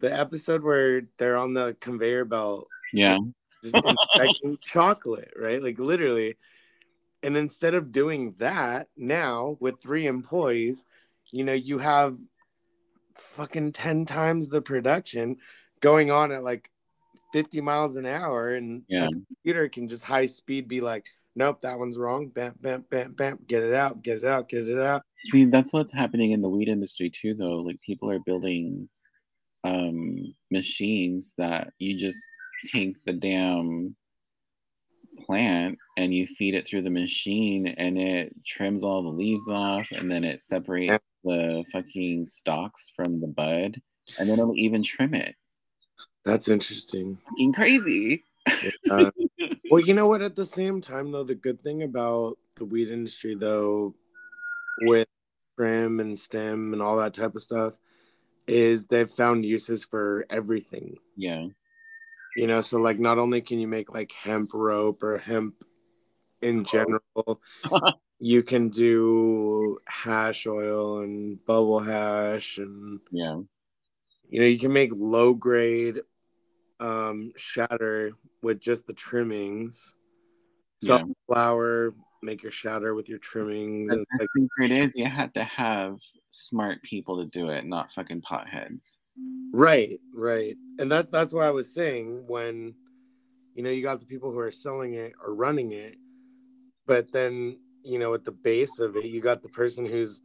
The episode where they're on the conveyor belt Yeah. just inspecting chocolate, right? Like literally. And instead of doing that now with three employees, you know, you have fucking 10 times the production going on at like 50 miles an hour. And Yeah. computer can just high speed be like, nope, that one's wrong. Bam, bam, bam, bam. Get it out, get it out, get it out. See, that's what's happening in the weed industry too, though. Like people are building um, machines that you just take the damn plant and you feed it through the machine, and it trims all the leaves off, and then it separates the fucking stalks from the bud, and then it'll even trim it. That's interesting. Fucking crazy. Uh, well, you know what? At the same time, though, the good thing about the weed industry, though, with trim and stem and all that type of stuff, is they've found uses for everything. Yeah. You know, so like not only can you make like hemp rope or hemp in general, you can do hash oil and bubble hash and Yeah. you know you can make low grade um shatter with just the trimmings Yeah. sunflower make your shatter with your trimmings But and the like secret is you had to have smart people to do it, not fucking potheads. right right and that's that's what i was saying when you know you got the people who are selling it or running it but then you know at the base of it you got the person who's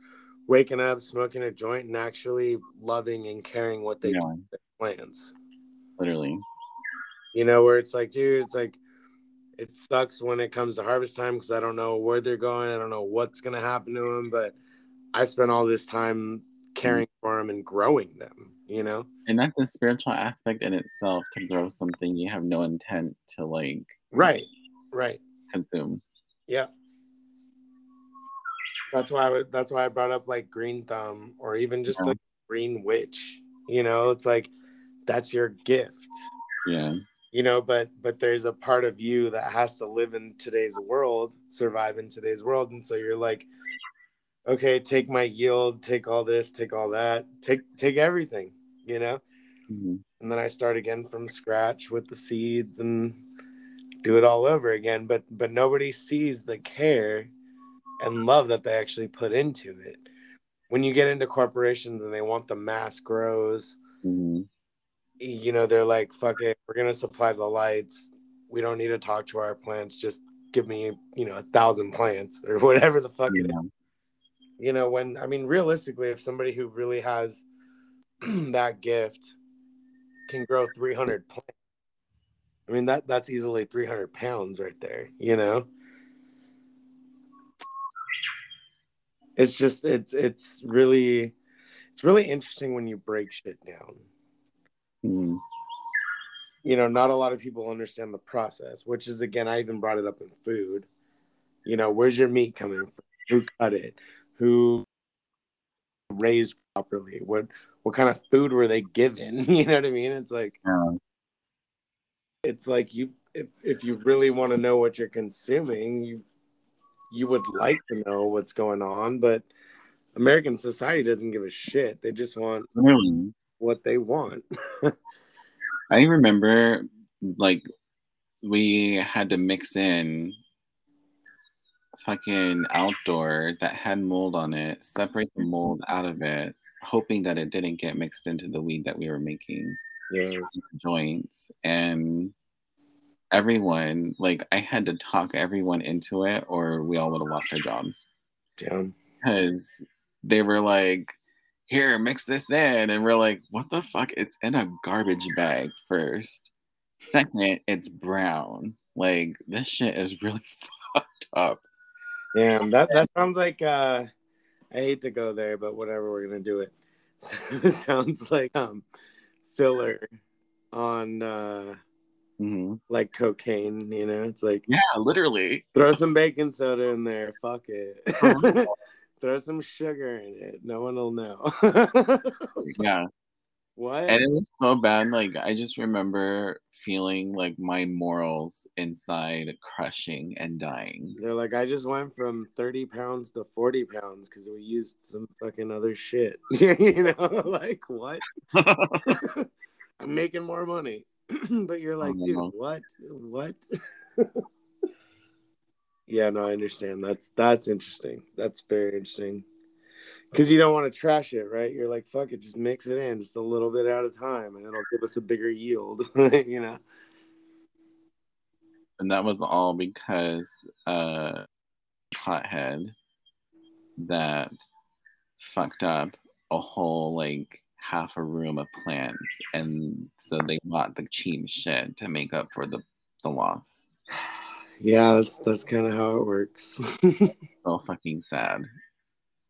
waking up smoking a joint and actually loving and caring what they Yeah, do plants literally. you know where it's like dude it's like it sucks when it comes to harvest time because i don't know where they're going i don't know what's going to happen to them but i spent all this time caring mm-hmm. for them and growing them you know And that's a spiritual aspect in itself to grow something you have no intent to like right right consume. yeah that's why I would, that's why i brought up like green thumb or even just Yeah. like green witch you know it's like that's your gift Yeah. you know but but there's a part of you that has to live in today's world survive in today's world and so you're like okay take my yield take all this take all that take take everything you know Mhm. and then i start again from scratch with the seeds and do it all over again but but nobody sees the care and love that they actually put into it when you get into corporations and they want the mass grows Mhm. You know they're like fuck it we're gonna supply the lights. We don't need to talk to our plants. Just give me you know a thousand plants or whatever the fuck it is. You know when i mean realistically if somebody who really has that gift can grow 300 plants i mean that that's easily 300 pounds right there you know? It's just it's it's really it's really interesting when you break shit down Mhm. you know, not a lot of people understand the process, which is again, I even brought it up in food. You know, where's your meat coming from? Who cut it? Who raised properly? What what kind of food were they given? You know what I mean? It's like Yeah. it's like you if, if you really want to know what you're consuming, you you would like to know what's going on, but American society doesn't give a shit. They just want Really. What they want. I remember like we had to mix in fucking outdoor that had mold on it, separate the mold out of it, hoping that it didn't get mixed into the weed that we were making Yeah. joints and everyone like I had to talk everyone into it or we all would have lost our jobs Damn. because they were like here mix this in and we're like what the fuck it's in a garbage bag first second it's brown like this shit is really fucked up Damn, that that sounds like uh I hate to go there, but whatever, we're gonna do it. sounds like um filler on uh Mhm. like cocaine, you know? It's like yeah literally throw some baking soda in there, fuck it. Throw some sugar in it. No one will know. yeah what? and it was so bad like i just remember feeling like my morals inside crushing and dying They're like, I just went from 30 pounds to 40 pounds because we used some fucking other shit. you know, like what? I'm making more money. but you're oh like, dude, what? What? Yeah, no, I understand. That's that's interesting. That's very interesting. Cause you don't want to trash it, right? You're like, fuck it, just mix it in just a little bit at a time and it'll give us a bigger yield. you know? and that was all because uh pothead that fucked up a whole like half a room of plants and so they bought the cheap shit to make up for the the loss Yeah, that's that's kind of how it works. so fucking sad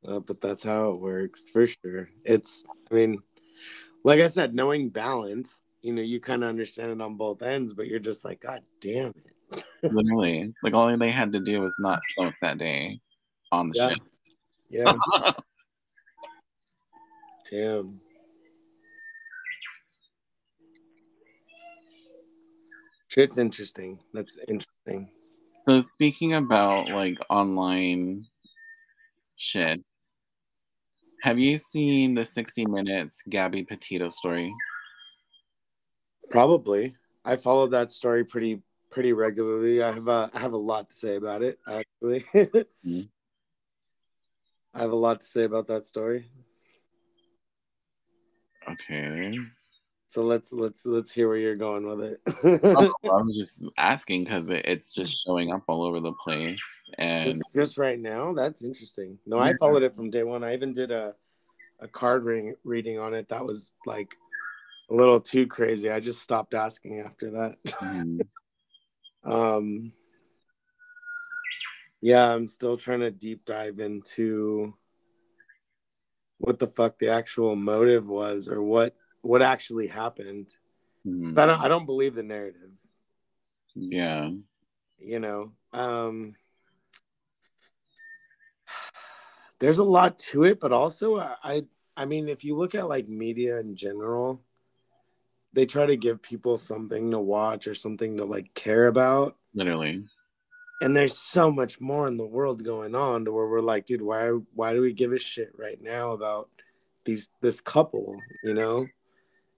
Uh, but that's how it works for sure. It's, I mean, like I said, knowing balance, you know, you kind of understand it on both ends, but you're just like, God damn it. literally like all they had to do was not smoke that day on the Yeah. ship Yeah, damn. Shit's interesting. That's interesting. So speaking about like online shit have you seen the 60 minutes gabby petito story Probably. I followed that story pretty pretty regularly. I have a, I have a lot to say about it, actually. Mhm. I have a lot to say about that story. okay So let's let's let's hear where you're going with it. Oh, I was just asking because it, it's just showing up all over the place, and Just- just right now, that's interesting. No, I followed it from day one. I even did a a card ring reading on it. That was like a little too crazy. I just stopped asking after that. Mhm. Um, yeah, I'm still trying to deep dive into what the fuck the actual motive was or what what actually happened. Mhm. I don't I don't believe the narrative. yeah, you know um there's a lot to it but also I, I i mean if you look at like media in general they try to give people something to watch or something to like care about. Literally. And there's so much more in the world going on to where we're like, dude, why why do we give a shit right now about these this couple, you know?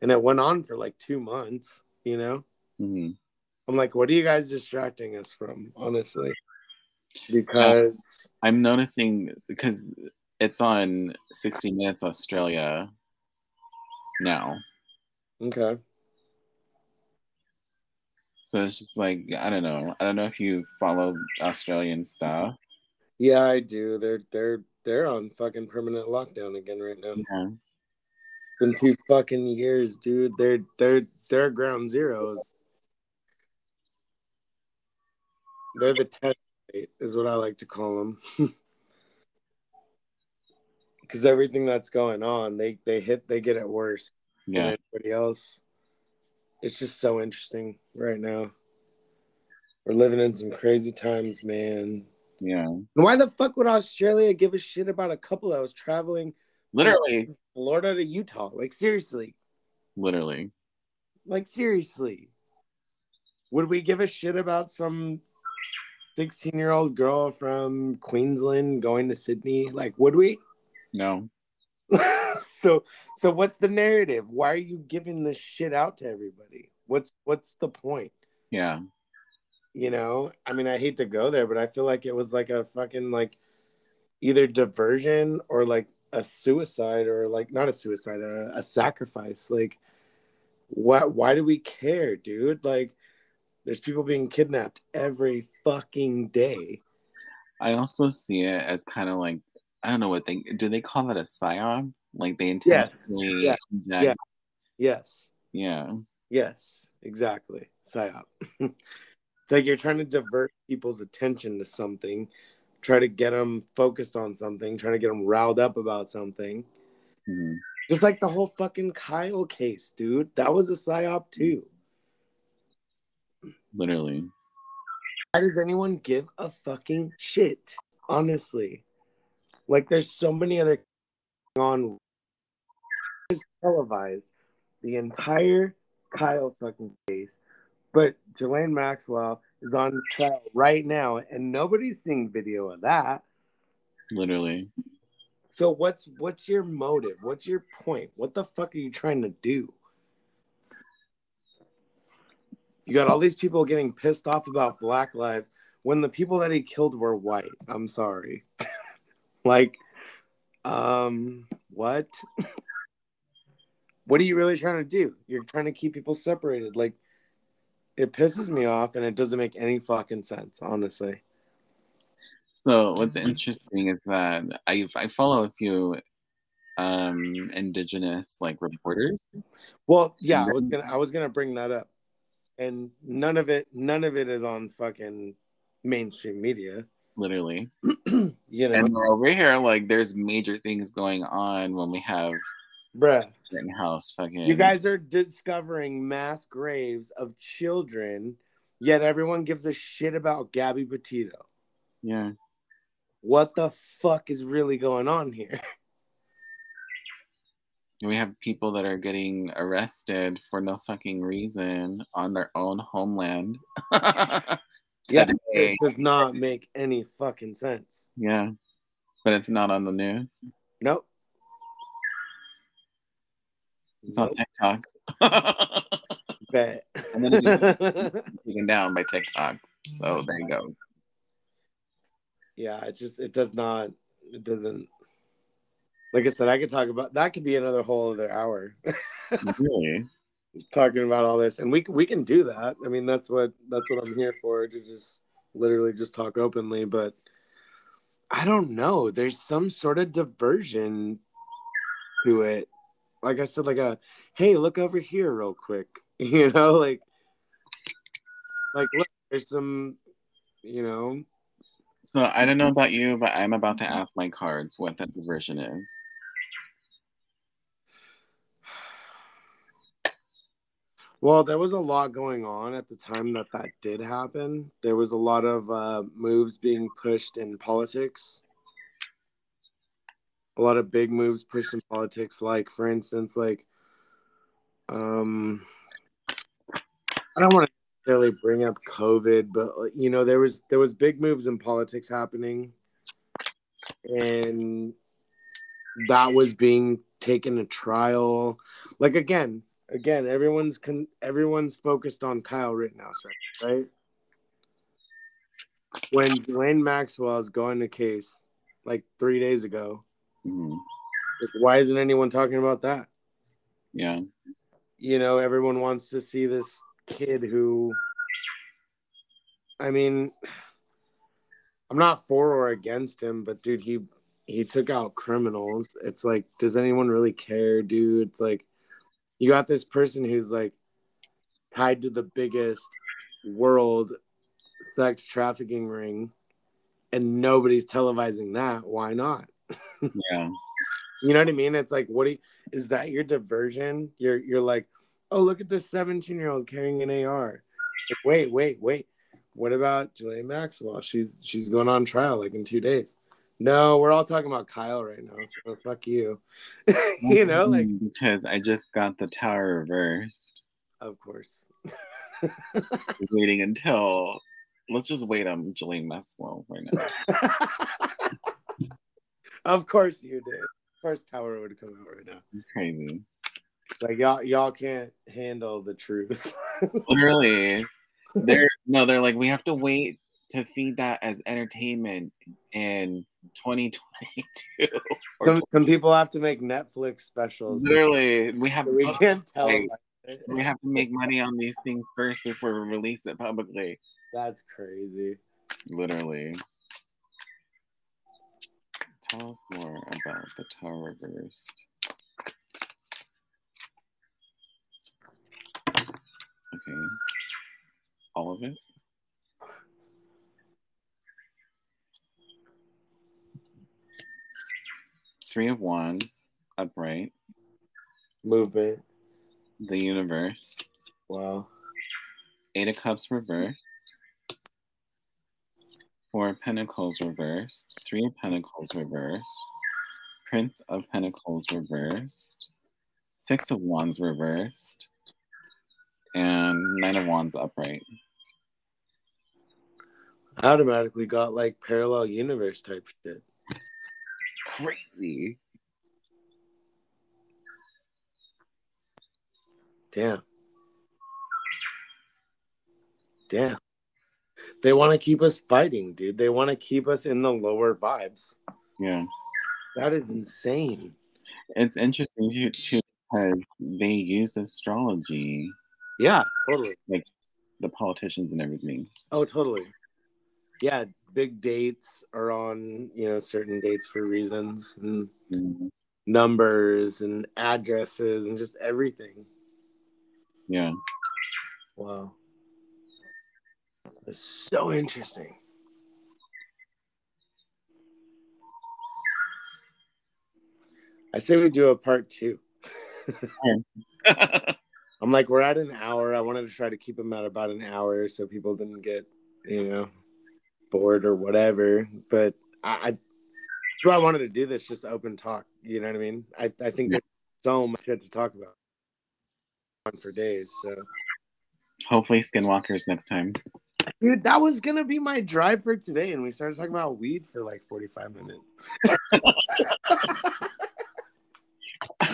And it went on for like two months, you know? hmm I'm like, what are you guys distracting us from, honestly? Because I'm noticing because it's on 60 Minutes Australia now. okay. So it's just like I don't know. I don't know if you follow Australian stuff. Yeah, I do. They're they're they're on fucking permanent lockdown again right now. Yeah. Been two fucking years, dude. They're they're they're ground zeros. They're the test rate, is what I like to call them. Because everything that's going on, they they hit, they get it worse Yeah. than anybody else. It's just so interesting right now. We're living in some crazy times, man. Yeah. Why the fuck would Australia give a shit about a couple that was traveling Literally. Florida to Utah? Like seriously. Literally. Like seriously. Would we give a shit about some 16 year old girl from Queensland going to Sydney? Like, would we? No. so so what's the narrative? Why are you giving this shit out to everybody? What's what's the point? Yeah. You know? I mean, I hate to go there, but I feel like it was like a fucking like either diversion or like a suicide or like not a suicide, a, a sacrifice. Like what why do we care, dude? Like there's people being kidnapped every fucking day. I also see it as kind of like I don't know what they do. They call that a psyop. Like they Yes. intentionally. Yeah. inject- Yeah. Yes. Yeah. Yes, exactly. Psyop. it's like you're trying to divert people's attention to something, try to get them focused on something, trying to get them riled up about something. Mhm. Just like the whole fucking Kyle case, dude. That was a psyop too. Literally. Why does anyone give a fucking shit? Honestly. Like there's so many other on is televised the entire Kyle fucking case. But Ghislaine Maxwell is on trial right now and nobody's seeing video of that. Literally. So what's what's your motive? What's your point? What the fuck are you trying to do? You got all these people getting pissed off about black lives when the people that he killed were white. I'm sorry. like um what? what are you really trying to do? You're trying to keep people separated. Like it pisses me off and it doesn't make any fucking sense, honestly. So what's interesting is that I I follow a few um indigenous like reporters. Well, yeah, I was gonna I was gonna bring that up. And none of it none of it is on fucking mainstream media. Literally. You know, And over here, like there's major things going on when we have bruh. Rittenhouse fucking You guys are discovering mass graves of children, yet everyone gives a shit about Gabby Petito. Yeah. What the fuck is really going on here? We have people that are getting arrested for no fucking reason on their own homeland. Yeah, it does not make any fucking sense. Yeah. But it's not on the news. Nope. It's on. TikTok. Bet. And then it Taken down by TikTok. So there you go. yeah, it just it does not it doesn't like I said, I could talk about that could be another whole other hour Really? talking about all this. And we we can do that. I mean that's what that's what I'm here for, to just literally just talk openly, but I don't know. There's some sort of diversion to it. Like I said, like a hey, look over here real quick. You know, like like look, there's some you know, So I don't know about you, but I'm about to ask my cards what that diversion is. Well, there was a lot going on at the time that that did happen. There was a lot of uh, moves being pushed in politics. A lot of big moves pushed in politics, like for instance, like um, I don't want to necessarily bring up COVID, but you know, there was there was big moves in politics happening, and that was being taken to trial. Like again, again, everyone's con- everyone's focused on Kyle Rittenhouse, right? Right. When Ghislaine Maxwell is going to case like three days ago, Mhm. like, why isn't anyone talking about that? Yeah. you know everyone wants to see this kid who i mean i'm not for or against him but dude he he took out criminals it's like does anyone really care dude it's like you got this person who's like tied to the biggest world sex trafficking ring and nobody's televising that why not Yeah. you know what I mean? It's like, what do you, is that your diversion? You're you're like, oh, look at this 17 year old carrying an AR. Like, wait, wait, wait. What about Ghislaine Maxwell? She's she's going on trial like in two days. No, we're all talking about Kyle right now, so fuck you. you know, like mm-hmm, because I just got the tower reversed. of course. Waiting until let's just wait on Ghislaine Maxwell right now. Of course you did. Of course Tower would come out right now. Crazy. Like y'all y'all can't handle the truth. Literally. They're no, they're like, we have to wait to feed that as entertainment in 2022. Some some people have to make Netflix specials. literally, we have We can't tell. Like, we have to make money on these things first before we release it publicly. That's crazy. Literally. Tell us more about the tower reversed. Okay. All of it? Three of Wands, upright. Movement. The universe. Wow. Eight of Cups reversed. Four of Pentacles reversed. Three of Pentacles reversed. Prince of Pentacles reversed. Six of Wands reversed. And Nine of Wands upright. I automatically got like parallel universe type shit. Crazy. Damn. Damn. They want to keep us fighting, dude. They want to keep us in the lower vibes. Yeah. That is insane. It's interesting too, too because they use astrology, Yeah, totally. Like the politicians and everything. Oh, totally. Yeah, big dates are on, you know, certain dates for reasons and Mhm. numbers and addresses and just everything. Yeah. Wow. It's so interesting. I say we do a part two. I'm like, we're at an hour. I wanted to try to keep them at about an hour so people didn't get, you know, bored or whatever. But I, I, why I wanted to do this, just open talk. You know what I mean? I, I think there's so much to talk about for days. So, Hopefully, Skinwalkers next time. Dude, that was gonna be my drive for today, and we started talking about weed for like 45 minutes.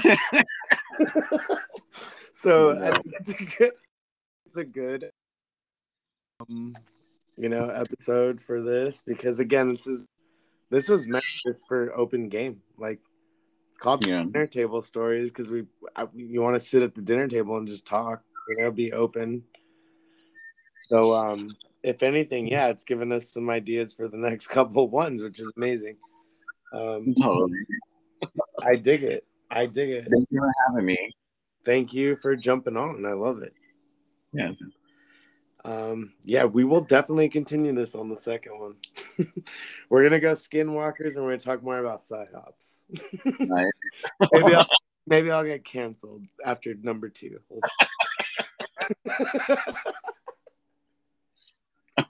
so I think it's a good, it's a good, um, you know, episode for this because again, this is this was meant just for open game. Like it's called Yeah. dinner table stories because we I, you want to sit at the dinner table and just talk. You know, be open. So, um, if anything, yeah, it's given us some ideas for the next couple ones, which is amazing. Um, Totally. I dig it. I dig it. Thank you for having me. Thank you for jumping on. I love it. Yeah. Um, yeah, we will definitely continue this on the second one. we're gonna go skinwalkers and we're gonna talk more about psyops. Nice. maybe I'll maybe I'll get canceled after number two.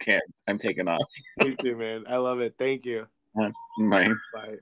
Okay, I'm taking off. Me too, man. I love it. Thank you. Bye. Bye.